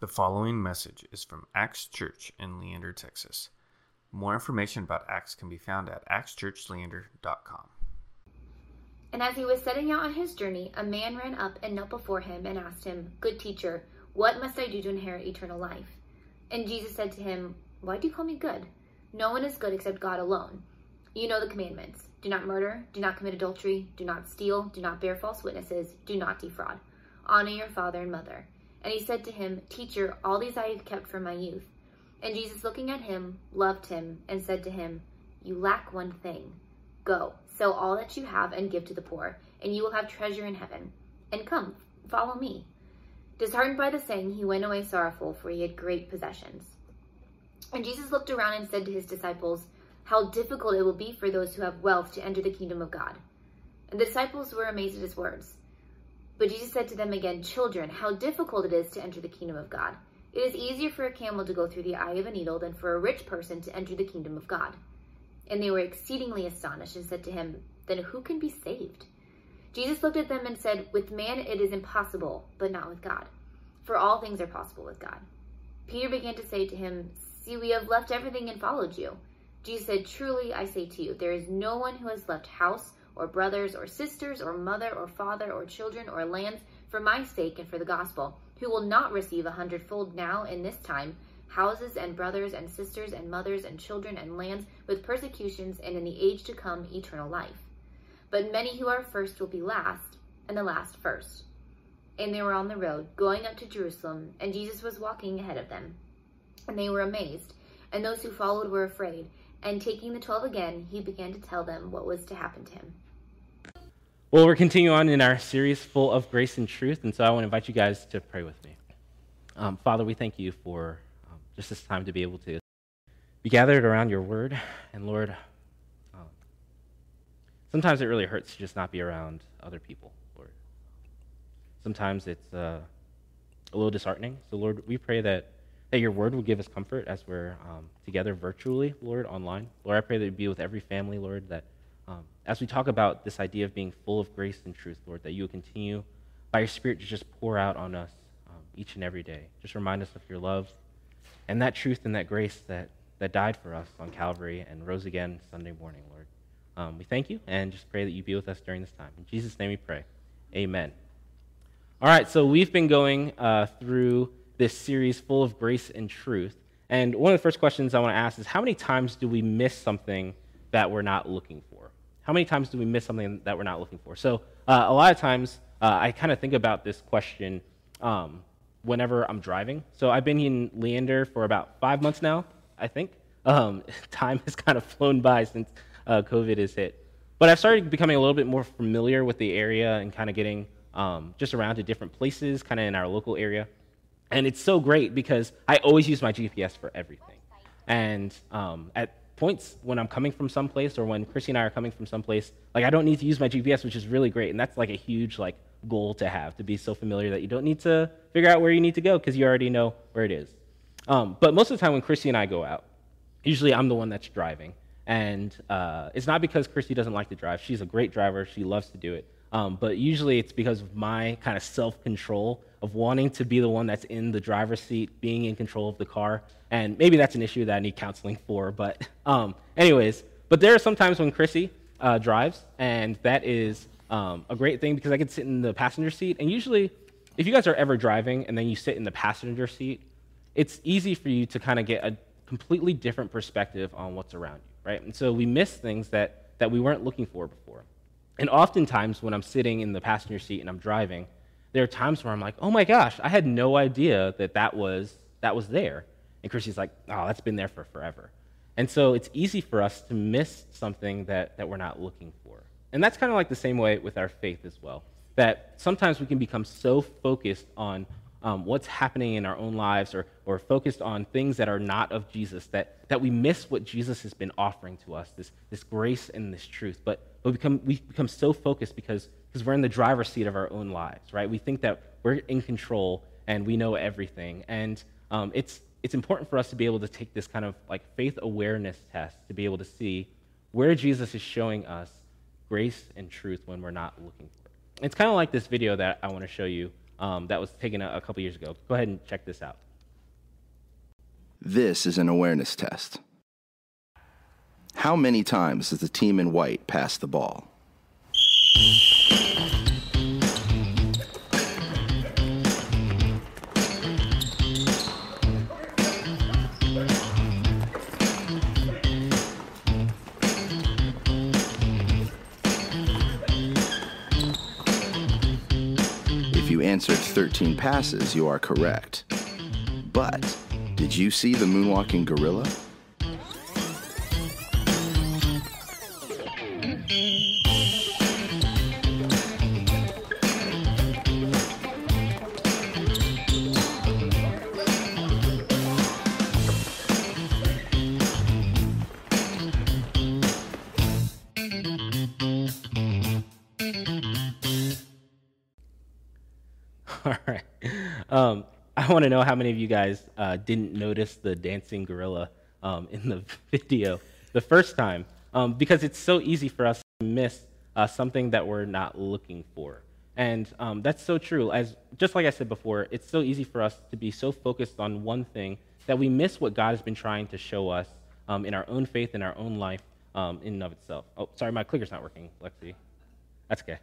The following message is from Acts Church in Leander, Texas. More information about Acts can be found at actschurchleander.com. And as he was setting out on his journey, a man ran up and knelt before him and asked him, Good teacher, what must I do to inherit eternal life? And Jesus said to him, Why do you call me good? No one is good except God alone. You know the commandments do not murder, do not commit adultery, do not steal, do not bear false witnesses, do not defraud. Honor your father and mother. And he said to him, Teacher, all these I have kept from my youth. And Jesus, looking at him, loved him, and said to him, You lack one thing. Go, sell all that you have and give to the poor, and you will have treasure in heaven. And come, follow me. Disheartened by the saying, he went away sorrowful, for he had great possessions. And Jesus looked around and said to his disciples, How difficult it will be for those who have wealth to enter the kingdom of God. And the disciples were amazed at his words. But Jesus said to them again, Children, how difficult it is to enter the kingdom of God. It is easier for a camel to go through the eye of a needle than for a rich person to enter the kingdom of God. And they were exceedingly astonished and said to him, Then who can be saved? Jesus looked at them and said, With man it is impossible, but not with God. For all things are possible with God. Peter began to say to him, See, we have left everything and followed you. Jesus said, Truly I say to you, there is no one who has left house or brothers or sisters or mother or father or children or lands for my sake and for the gospel, who will not receive a hundredfold now in this time houses and brothers and sisters and mothers and children and lands with persecutions and in the age to come eternal life. But many who are first will be last, and the last first. And they were on the road, going up to Jerusalem, and Jesus was walking ahead of them. And they were amazed, and those who followed were afraid. And taking the twelve again, he began to tell them what was to happen to him. Well, we're continuing on in our series full of grace and truth, and so I want to invite you guys to pray with me. Um, Father, we thank you for um, just this time to be able to be gathered around your word. And Lord, um, sometimes it really hurts to just not be around other people, Lord. Sometimes it's uh, a little disheartening. So, Lord, we pray that, that your word will give us comfort as we're um, together virtually, Lord, online. Lord, I pray that you be with every family, Lord, that um, as we talk about this idea of being full of grace and truth, Lord, that you will continue by your Spirit to just pour out on us um, each and every day. Just remind us of your love and that truth and that grace that, that died for us on Calvary and rose again Sunday morning, Lord. Um, we thank you and just pray that you be with us during this time. In Jesus' name we pray. Amen. All right, so we've been going uh, through this series full of grace and truth. And one of the first questions I want to ask is how many times do we miss something that we're not looking for? How many times do we miss something that we're not looking for? So, uh, a lot of times, uh, I kind of think about this question um, whenever I'm driving. So, I've been in Leander for about five months now, I think. Um, time has kind of flown by since uh, COVID has hit. But I've started becoming a little bit more familiar with the area and kind of getting um, just around to different places, kind of in our local area. And it's so great because I always use my GPS for everything. And um, at points when I'm coming from someplace or when Chrissy and I are coming from someplace, like I don't need to use my GPS, which is really great. And that's like a huge like goal to have to be so familiar that you don't need to figure out where you need to go because you already know where it is. Um, but most of the time when Chrissy and I go out, usually I'm the one that's driving. And uh, it's not because Chrissy doesn't like to drive. She's a great driver. She loves to do it. Um, but usually it's because of my kind of self control of wanting to be the one that's in the driver's seat, being in control of the car. And maybe that's an issue that I need counseling for. But, um, anyways, but there are some times when Chrissy uh, drives, and that is um, a great thing because I can sit in the passenger seat. And usually, if you guys are ever driving and then you sit in the passenger seat, it's easy for you to kind of get a completely different perspective on what's around you, right? And so we miss things that, that we weren't looking for before. And oftentimes, when I'm sitting in the passenger seat and I'm driving, there are times where I'm like, oh my gosh, I had no idea that that was, that was there. And Chrissy's like, oh, that's been there for forever. And so it's easy for us to miss something that, that we're not looking for. And that's kind of like the same way with our faith as well. That sometimes we can become so focused on um, what's happening in our own lives or, or focused on things that are not of Jesus that, that we miss what Jesus has been offering to us, this, this grace and this truth. But, but become, we become so focused because, because we're in the driver's seat of our own lives, right? We think that we're in control and we know everything. And um, it's, it's important for us to be able to take this kind of like faith awareness test to be able to see where Jesus is showing us grace and truth when we're not looking for it. It's kind of like this video that I want to show you um, that was taken a, a couple years ago. Go ahead and check this out. This is an awareness test. How many times does the team in white pass the ball? If you answered 13 passes, you are correct. But did you see the moonwalking gorilla? I want to know how many of you guys uh, didn't notice the dancing gorilla um, in the video the first time, um, because it's so easy for us to miss uh, something that we're not looking for. And um, that's so true. As just like I said before, it's so easy for us to be so focused on one thing that we miss what God has been trying to show us um, in our own faith, in our own life, um, in and of itself. Oh, sorry, my clicker's not working, Lexi. That's okay.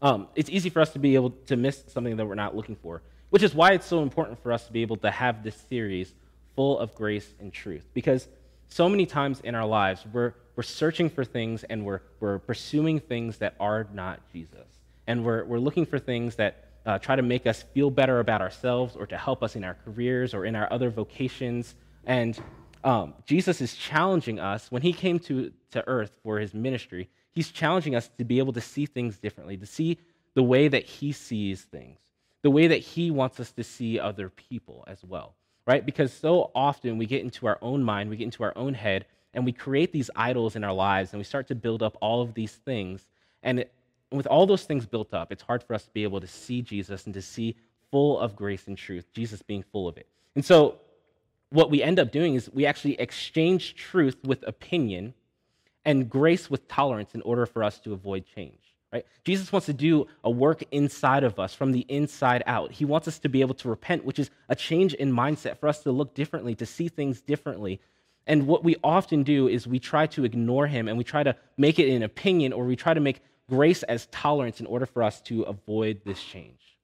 Um, it's easy for us to be able to miss something that we're not looking for, which is why it's so important for us to be able to have this series full of grace and truth. Because so many times in our lives, we're, we're searching for things and we're, we're pursuing things that are not Jesus. And we're, we're looking for things that uh, try to make us feel better about ourselves or to help us in our careers or in our other vocations. And um, Jesus is challenging us when he came to, to earth for his ministry he's challenging us to be able to see things differently, to see the way that he sees things, the way that he wants us to see other people as well, right? Because so often we get into our own mind, we get into our own head, and we create these idols in our lives, and we start to build up all of these things. And it, with all those things built up, it's hard for us to be able to see Jesus and to see full of grace and truth, Jesus being full of it. And so, what we end up doing is we actually exchange truth with opinion and grace with tolerance in order for us to avoid change. Right? Jesus wants to do a work inside of us from the inside out. He wants us to be able to repent, which is a change in mindset for us to look differently, to see things differently. And what we often do is we try to ignore him and we try to make it an opinion or we try to make grace as tolerance in order for us to avoid this change.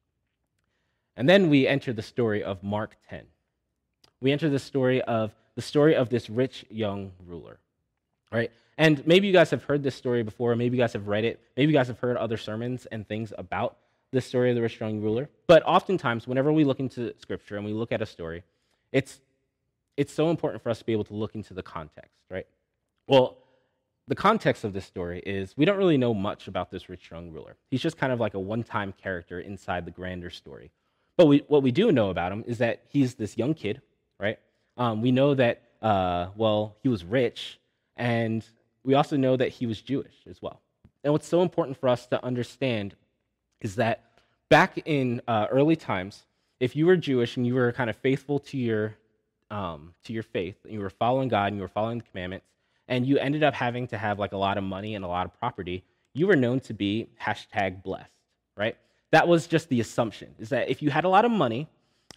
And then we enter the story of Mark 10. We enter the story of the story of this rich young ruler. Right? And maybe you guys have heard this story before, maybe you guys have read it, maybe you guys have heard other sermons and things about this story of the rich young ruler. But oftentimes, whenever we look into scripture and we look at a story, it's it's so important for us to be able to look into the context, right? Well, the context of this story is we don't really know much about this rich young ruler. He's just kind of like a one time character inside the grander story. But we, what we do know about him is that he's this young kid, right? Um, we know that, uh, well, he was rich, and we also know that he was Jewish as well. And what's so important for us to understand is that back in uh, early times, if you were Jewish and you were kind of faithful to your um, to your faith, and you were following God and you were following the commandments, and you ended up having to have like a lot of money and a lot of property, you were known to be hashtag blessed, right? That was just the assumption is that if you had a lot of money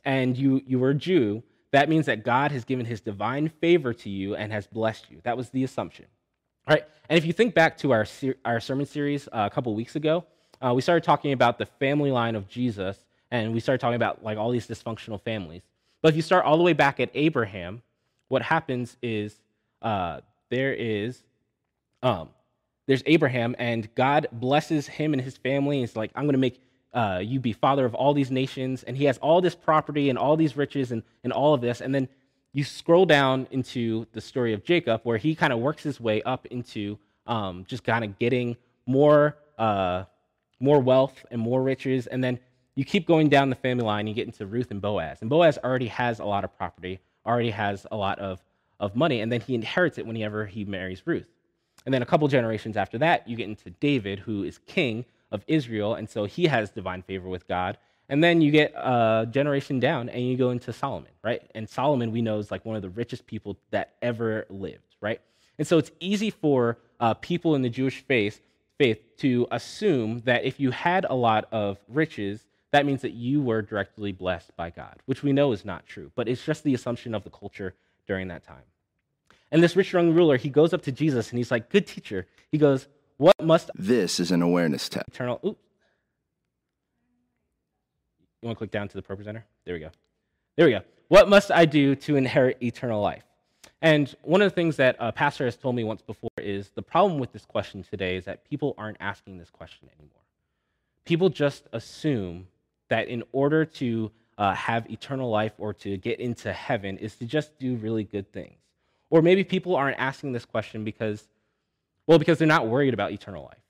and you you were a Jew, that means that God has given His divine favor to you and has blessed you. That was the assumption. All right, and if you think back to our, ser- our sermon series uh, a couple weeks ago, uh, we started talking about the family line of Jesus, and we started talking about like all these dysfunctional families. But if you start all the way back at Abraham, what happens is uh, there is um, there's Abraham, and God blesses him and his family. It's like I'm going to make uh, you be father of all these nations, and he has all this property and all these riches and, and all of this, and then you scroll down into the story of Jacob, where he kind of works his way up into um, just kind of getting more, uh, more wealth and more riches. And then you keep going down the family line, you get into Ruth and Boaz. And Boaz already has a lot of property, already has a lot of, of money, and then he inherits it whenever he marries Ruth. And then a couple generations after that, you get into David, who is king of Israel, and so he has divine favor with God. And then you get a generation down and you go into Solomon, right? And Solomon, we know, is like one of the richest people that ever lived, right? And so it's easy for uh, people in the Jewish faith, faith to assume that if you had a lot of riches, that means that you were directly blessed by God, which we know is not true, but it's just the assumption of the culture during that time. And this rich young ruler, he goes up to Jesus and he's like, Good teacher. He goes, What must This is an awareness test. eternal. Oops. You want to click down to the purpose center? There we go. There we go. What must I do to inherit eternal life? And one of the things that a pastor has told me once before is the problem with this question today is that people aren't asking this question anymore. People just assume that in order to uh, have eternal life or to get into heaven is to just do really good things. Or maybe people aren't asking this question because, well, because they're not worried about eternal life.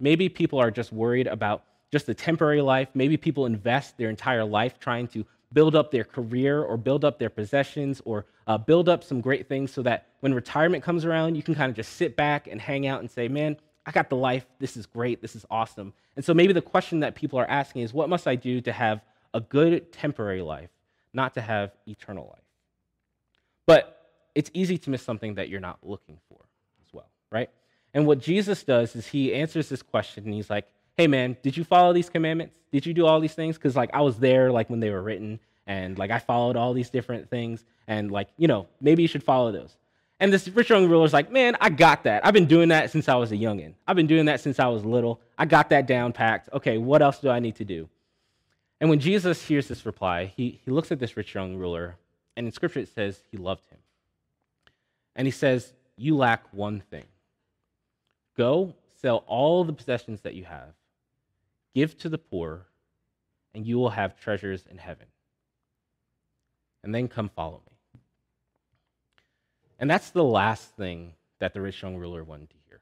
Maybe people are just worried about just the temporary life. Maybe people invest their entire life trying to build up their career or build up their possessions or uh, build up some great things so that when retirement comes around, you can kind of just sit back and hang out and say, man, I got the life. This is great. This is awesome. And so maybe the question that people are asking is, what must I do to have a good temporary life, not to have eternal life? But it's easy to miss something that you're not looking for as well, right? And what Jesus does is he answers this question and he's like, hey man, did you follow these commandments? Did you do all these things? Because like I was there like when they were written and like I followed all these different things and like, you know, maybe you should follow those. And this rich young ruler's like, man, I got that. I've been doing that since I was a youngin. I've been doing that since I was little. I got that down packed. Okay, what else do I need to do? And when Jesus hears this reply, he, he looks at this rich young ruler, and in scripture it says he loved him. And he says, You lack one thing. Go sell all the possessions that you have, give to the poor, and you will have treasures in heaven. And then come follow me. And that's the last thing that the rich young ruler wanted to hear.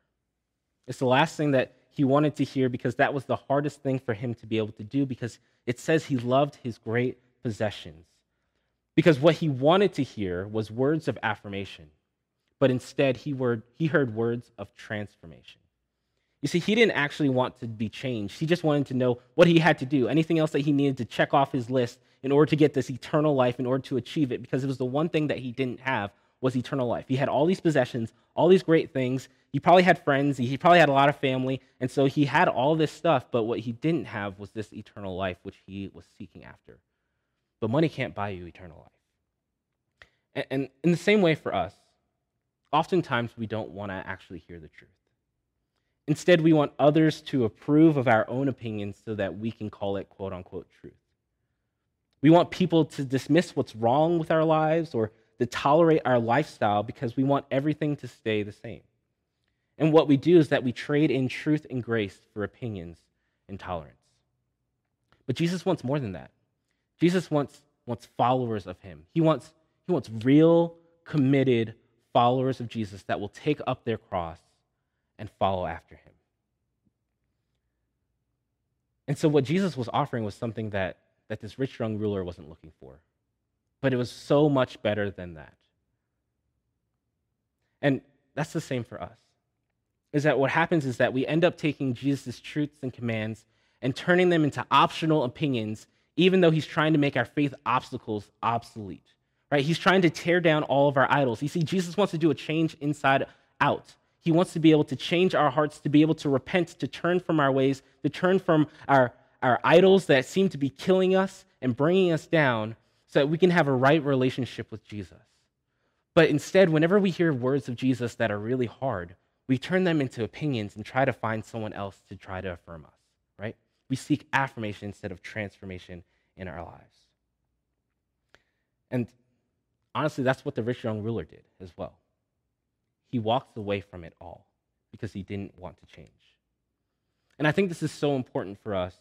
It's the last thing that he wanted to hear because that was the hardest thing for him to be able to do because it says he loved his great possessions. Because what he wanted to hear was words of affirmation, but instead he, word, he heard words of transformation. You see, he didn't actually want to be changed. He just wanted to know what he had to do, anything else that he needed to check off his list in order to get this eternal life, in order to achieve it, because it was the one thing that he didn't have was eternal life. He had all these possessions, all these great things. He probably had friends, he probably had a lot of family, and so he had all this stuff, but what he didn't have was this eternal life which he was seeking after. But money can't buy you eternal life. And, in the same way for us, oftentimes we don't want to actually hear the truth. Instead, we want others to approve of our own opinions so that we can call it quote unquote truth. We want people to dismiss what's wrong with our lives or to tolerate our lifestyle because we want everything to stay the same. And what we do is that we trade in truth and grace for opinions and tolerance. But Jesus wants more than that. Jesus wants, wants followers of him. He wants, he wants real, committed followers of Jesus that will take up their cross and follow after him. And so, what Jesus was offering was something that, that this rich young ruler wasn't looking for but it was so much better than that. And that's the same for us. Is that what happens is that we end up taking Jesus' truths and commands and turning them into optional opinions, even though he's trying to make our faith obstacles obsolete. Right? He's trying to tear down all of our idols. You see, Jesus wants to do a change inside out. He wants to be able to change our hearts, to be able to repent, to turn from our ways, to turn from our, our idols that seem to be killing us and bringing us down, so that we can have a right relationship with Jesus. But instead, whenever we hear words of Jesus that are really hard, we turn them into opinions and try to find someone else to try to affirm us, right? We seek affirmation instead of transformation in our lives. And honestly, that's what the rich young ruler did as well. He walked away from it all because he didn't want to change. And I think this is so important for us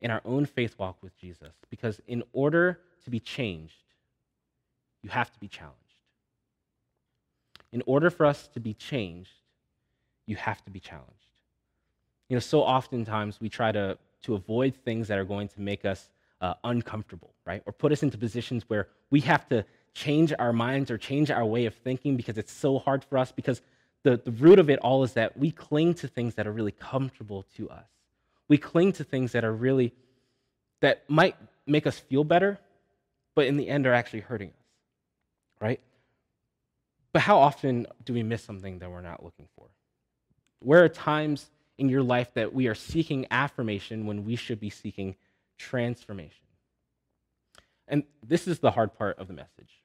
in our own faith walk with Jesus because in order to be changed, you have to be challenged. In order for us to be changed, you have to be challenged. You know, so oftentimes we try to, to avoid things that are going to make us uh, uncomfortable, right? Or put us into positions where we have to change our minds or change our way of thinking because it's so hard for us because the, the root of it all is that we cling to things that are really comfortable to us. We cling to things that are really, that might make us feel better, but in the end are actually hurting us, right? But how often do we miss something that we're not looking for? Where are times in your life that we are seeking affirmation when we should be seeking transformation. And this is the hard part of the message.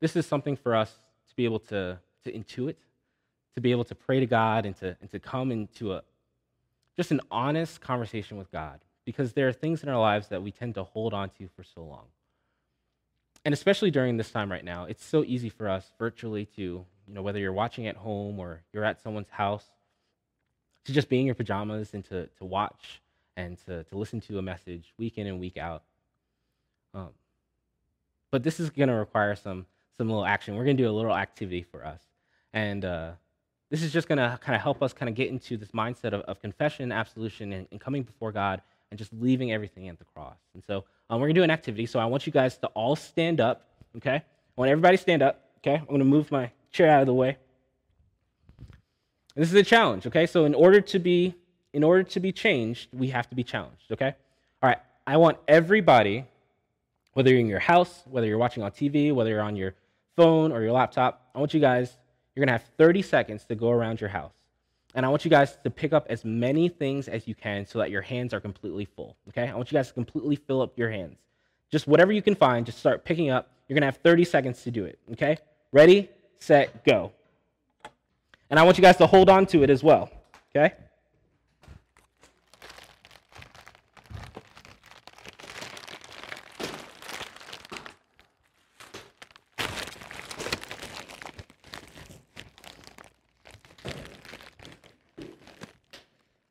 This is something for us to be able to, to intuit, to be able to pray to God and to, and to come into a just an honest conversation with God. Because there are things in our lives that we tend to hold on to for so long. And especially during this time right now, it's so easy for us virtually to, you know, whether you're watching at home or you're at someone's house, to just be in your pajamas and to, to watch and to, to listen to a message week in and week out. Um, but this is going to require some, some little action. We're going to do a little activity for us. And uh, this is just going to kind of help us kind of get into this mindset of, of confession, absolution, and, and, coming before God and just leaving everything at the cross. And so um, we're going to do an activity. So I want you guys to all stand up, okay? I want everybody to stand up, okay? I'm going to move my chair out of the way. This is a challenge, okay? So in order to be in order to be changed, we have to be challenged, okay? All right, I want everybody, whether you're in your house, whether you're watching on TV, whether you're on your phone or your laptop, I want you guys, you're gonna have 30 seconds to go around your house. And I want you guys to pick up as many things as you can so that your hands are completely full, okay? I want you guys to completely fill up your hands. Just whatever you can find, just start picking up. You're gonna have 30 seconds to do it, okay? Ready, set, go. And I want you guys to hold on to it as well, okay?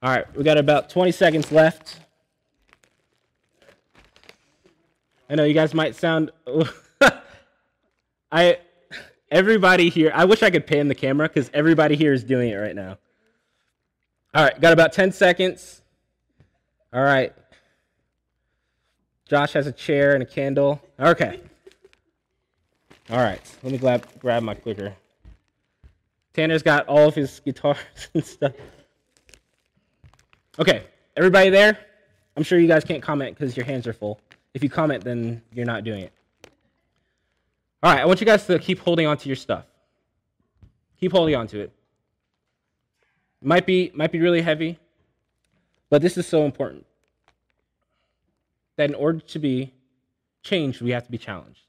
All right, we got about 20 seconds left. I know you guys might sound. I everybody here. I wish I could pan the camera because everybody here is doing it right now. All right, got about 10 seconds. All right. Josh has a chair and a candle. Okay. All right, let me grab, grab my clicker. Tanner's got all of his guitars and stuff. Okay, everybody there? I'm sure you guys can't comment because your hands are full. If you comment, then you're not doing it. All right, I want you guys to keep holding on to your stuff. Keep holding on to it. Might be might be really heavy, but this is so important. That in order to be changed, we have to be challenged.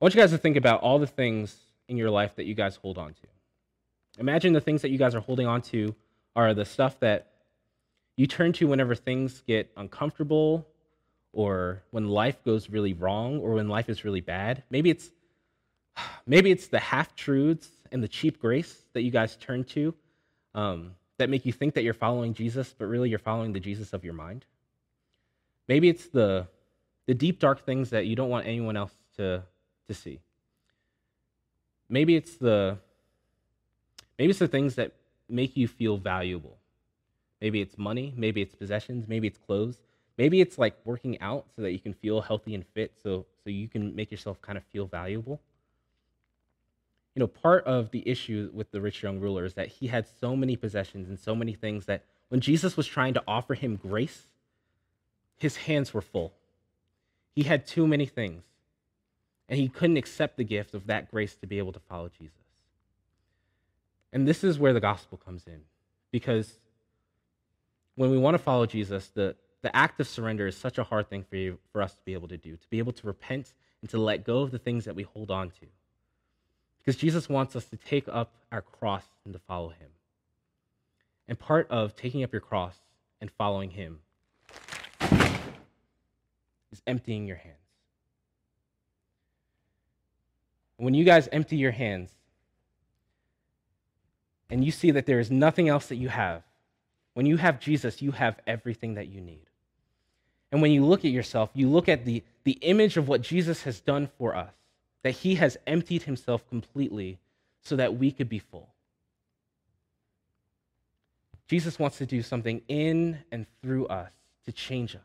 I want you guys to think about all the things in your life that you guys hold on to. Imagine the things that you guys are holding on to are the stuff that you turn to whenever things get uncomfortable or when life goes really wrong or when life is really bad. Maybe it's maybe it's the half truths and the cheap grace that you guys turn to um, that make you think that you're following Jesus, but really you're following the Jesus of your mind. Maybe it's the the deep dark things that you don't want anyone else to to see. Maybe it's the maybe it's the things that make you feel valuable Maybe it's money, maybe it's possessions, maybe it's clothes. Maybe it's like working out so that you can feel healthy and fit so so you can make yourself kind of feel valuable. You know, part of the issue with the rich young ruler is that he had so many possessions and so many things that when Jesus was trying to offer him grace, his hands were full. He had too many things, and he couldn't accept the gift of that grace to be able to follow Jesus. And this is where the gospel comes in, because when we want to follow Jesus, the, the act of surrender is such a hard thing for, you, for us to be able to do, to be able to repent and to let go of the things that we hold on to. Because Jesus wants us to take up our cross and to follow him. And part of taking up your cross and following him is emptying your hands. When you guys empty your hands and you see that there is nothing else that you have, when you have Jesus, you have everything that you need. And when you look at yourself, you look at the, the image of what Jesus has done for us, that he has emptied himself completely so that we could be full. Jesus wants to do something in and through us to change us.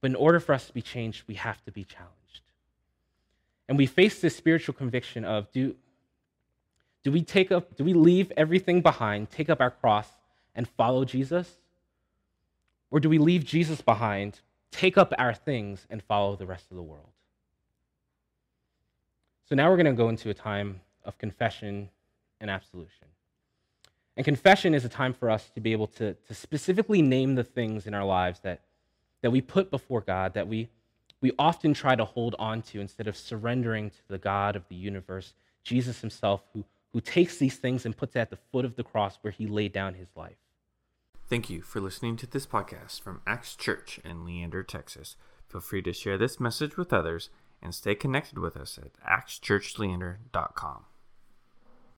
But in order for us to be changed, we have to be challenged. And we face this spiritual conviction of do, do we take up, do we leave everything behind, take up our cross, and follow Jesus? Or do we leave Jesus behind, take up our things, and follow the rest of the world? So now we're going to go into a time of confession and absolution. And confession is a time for us to be able to, to specifically name the things in our lives that, that we put before God that we, we often try to hold on to instead of surrendering to the God of the universe, Jesus himself, who, who takes these things and puts it at the foot of the cross where he laid down his life. Thank you for listening to this podcast from Acts Church in Leander, Texas. Feel free to share this message with others and stay connected with us at actschurchleander.com.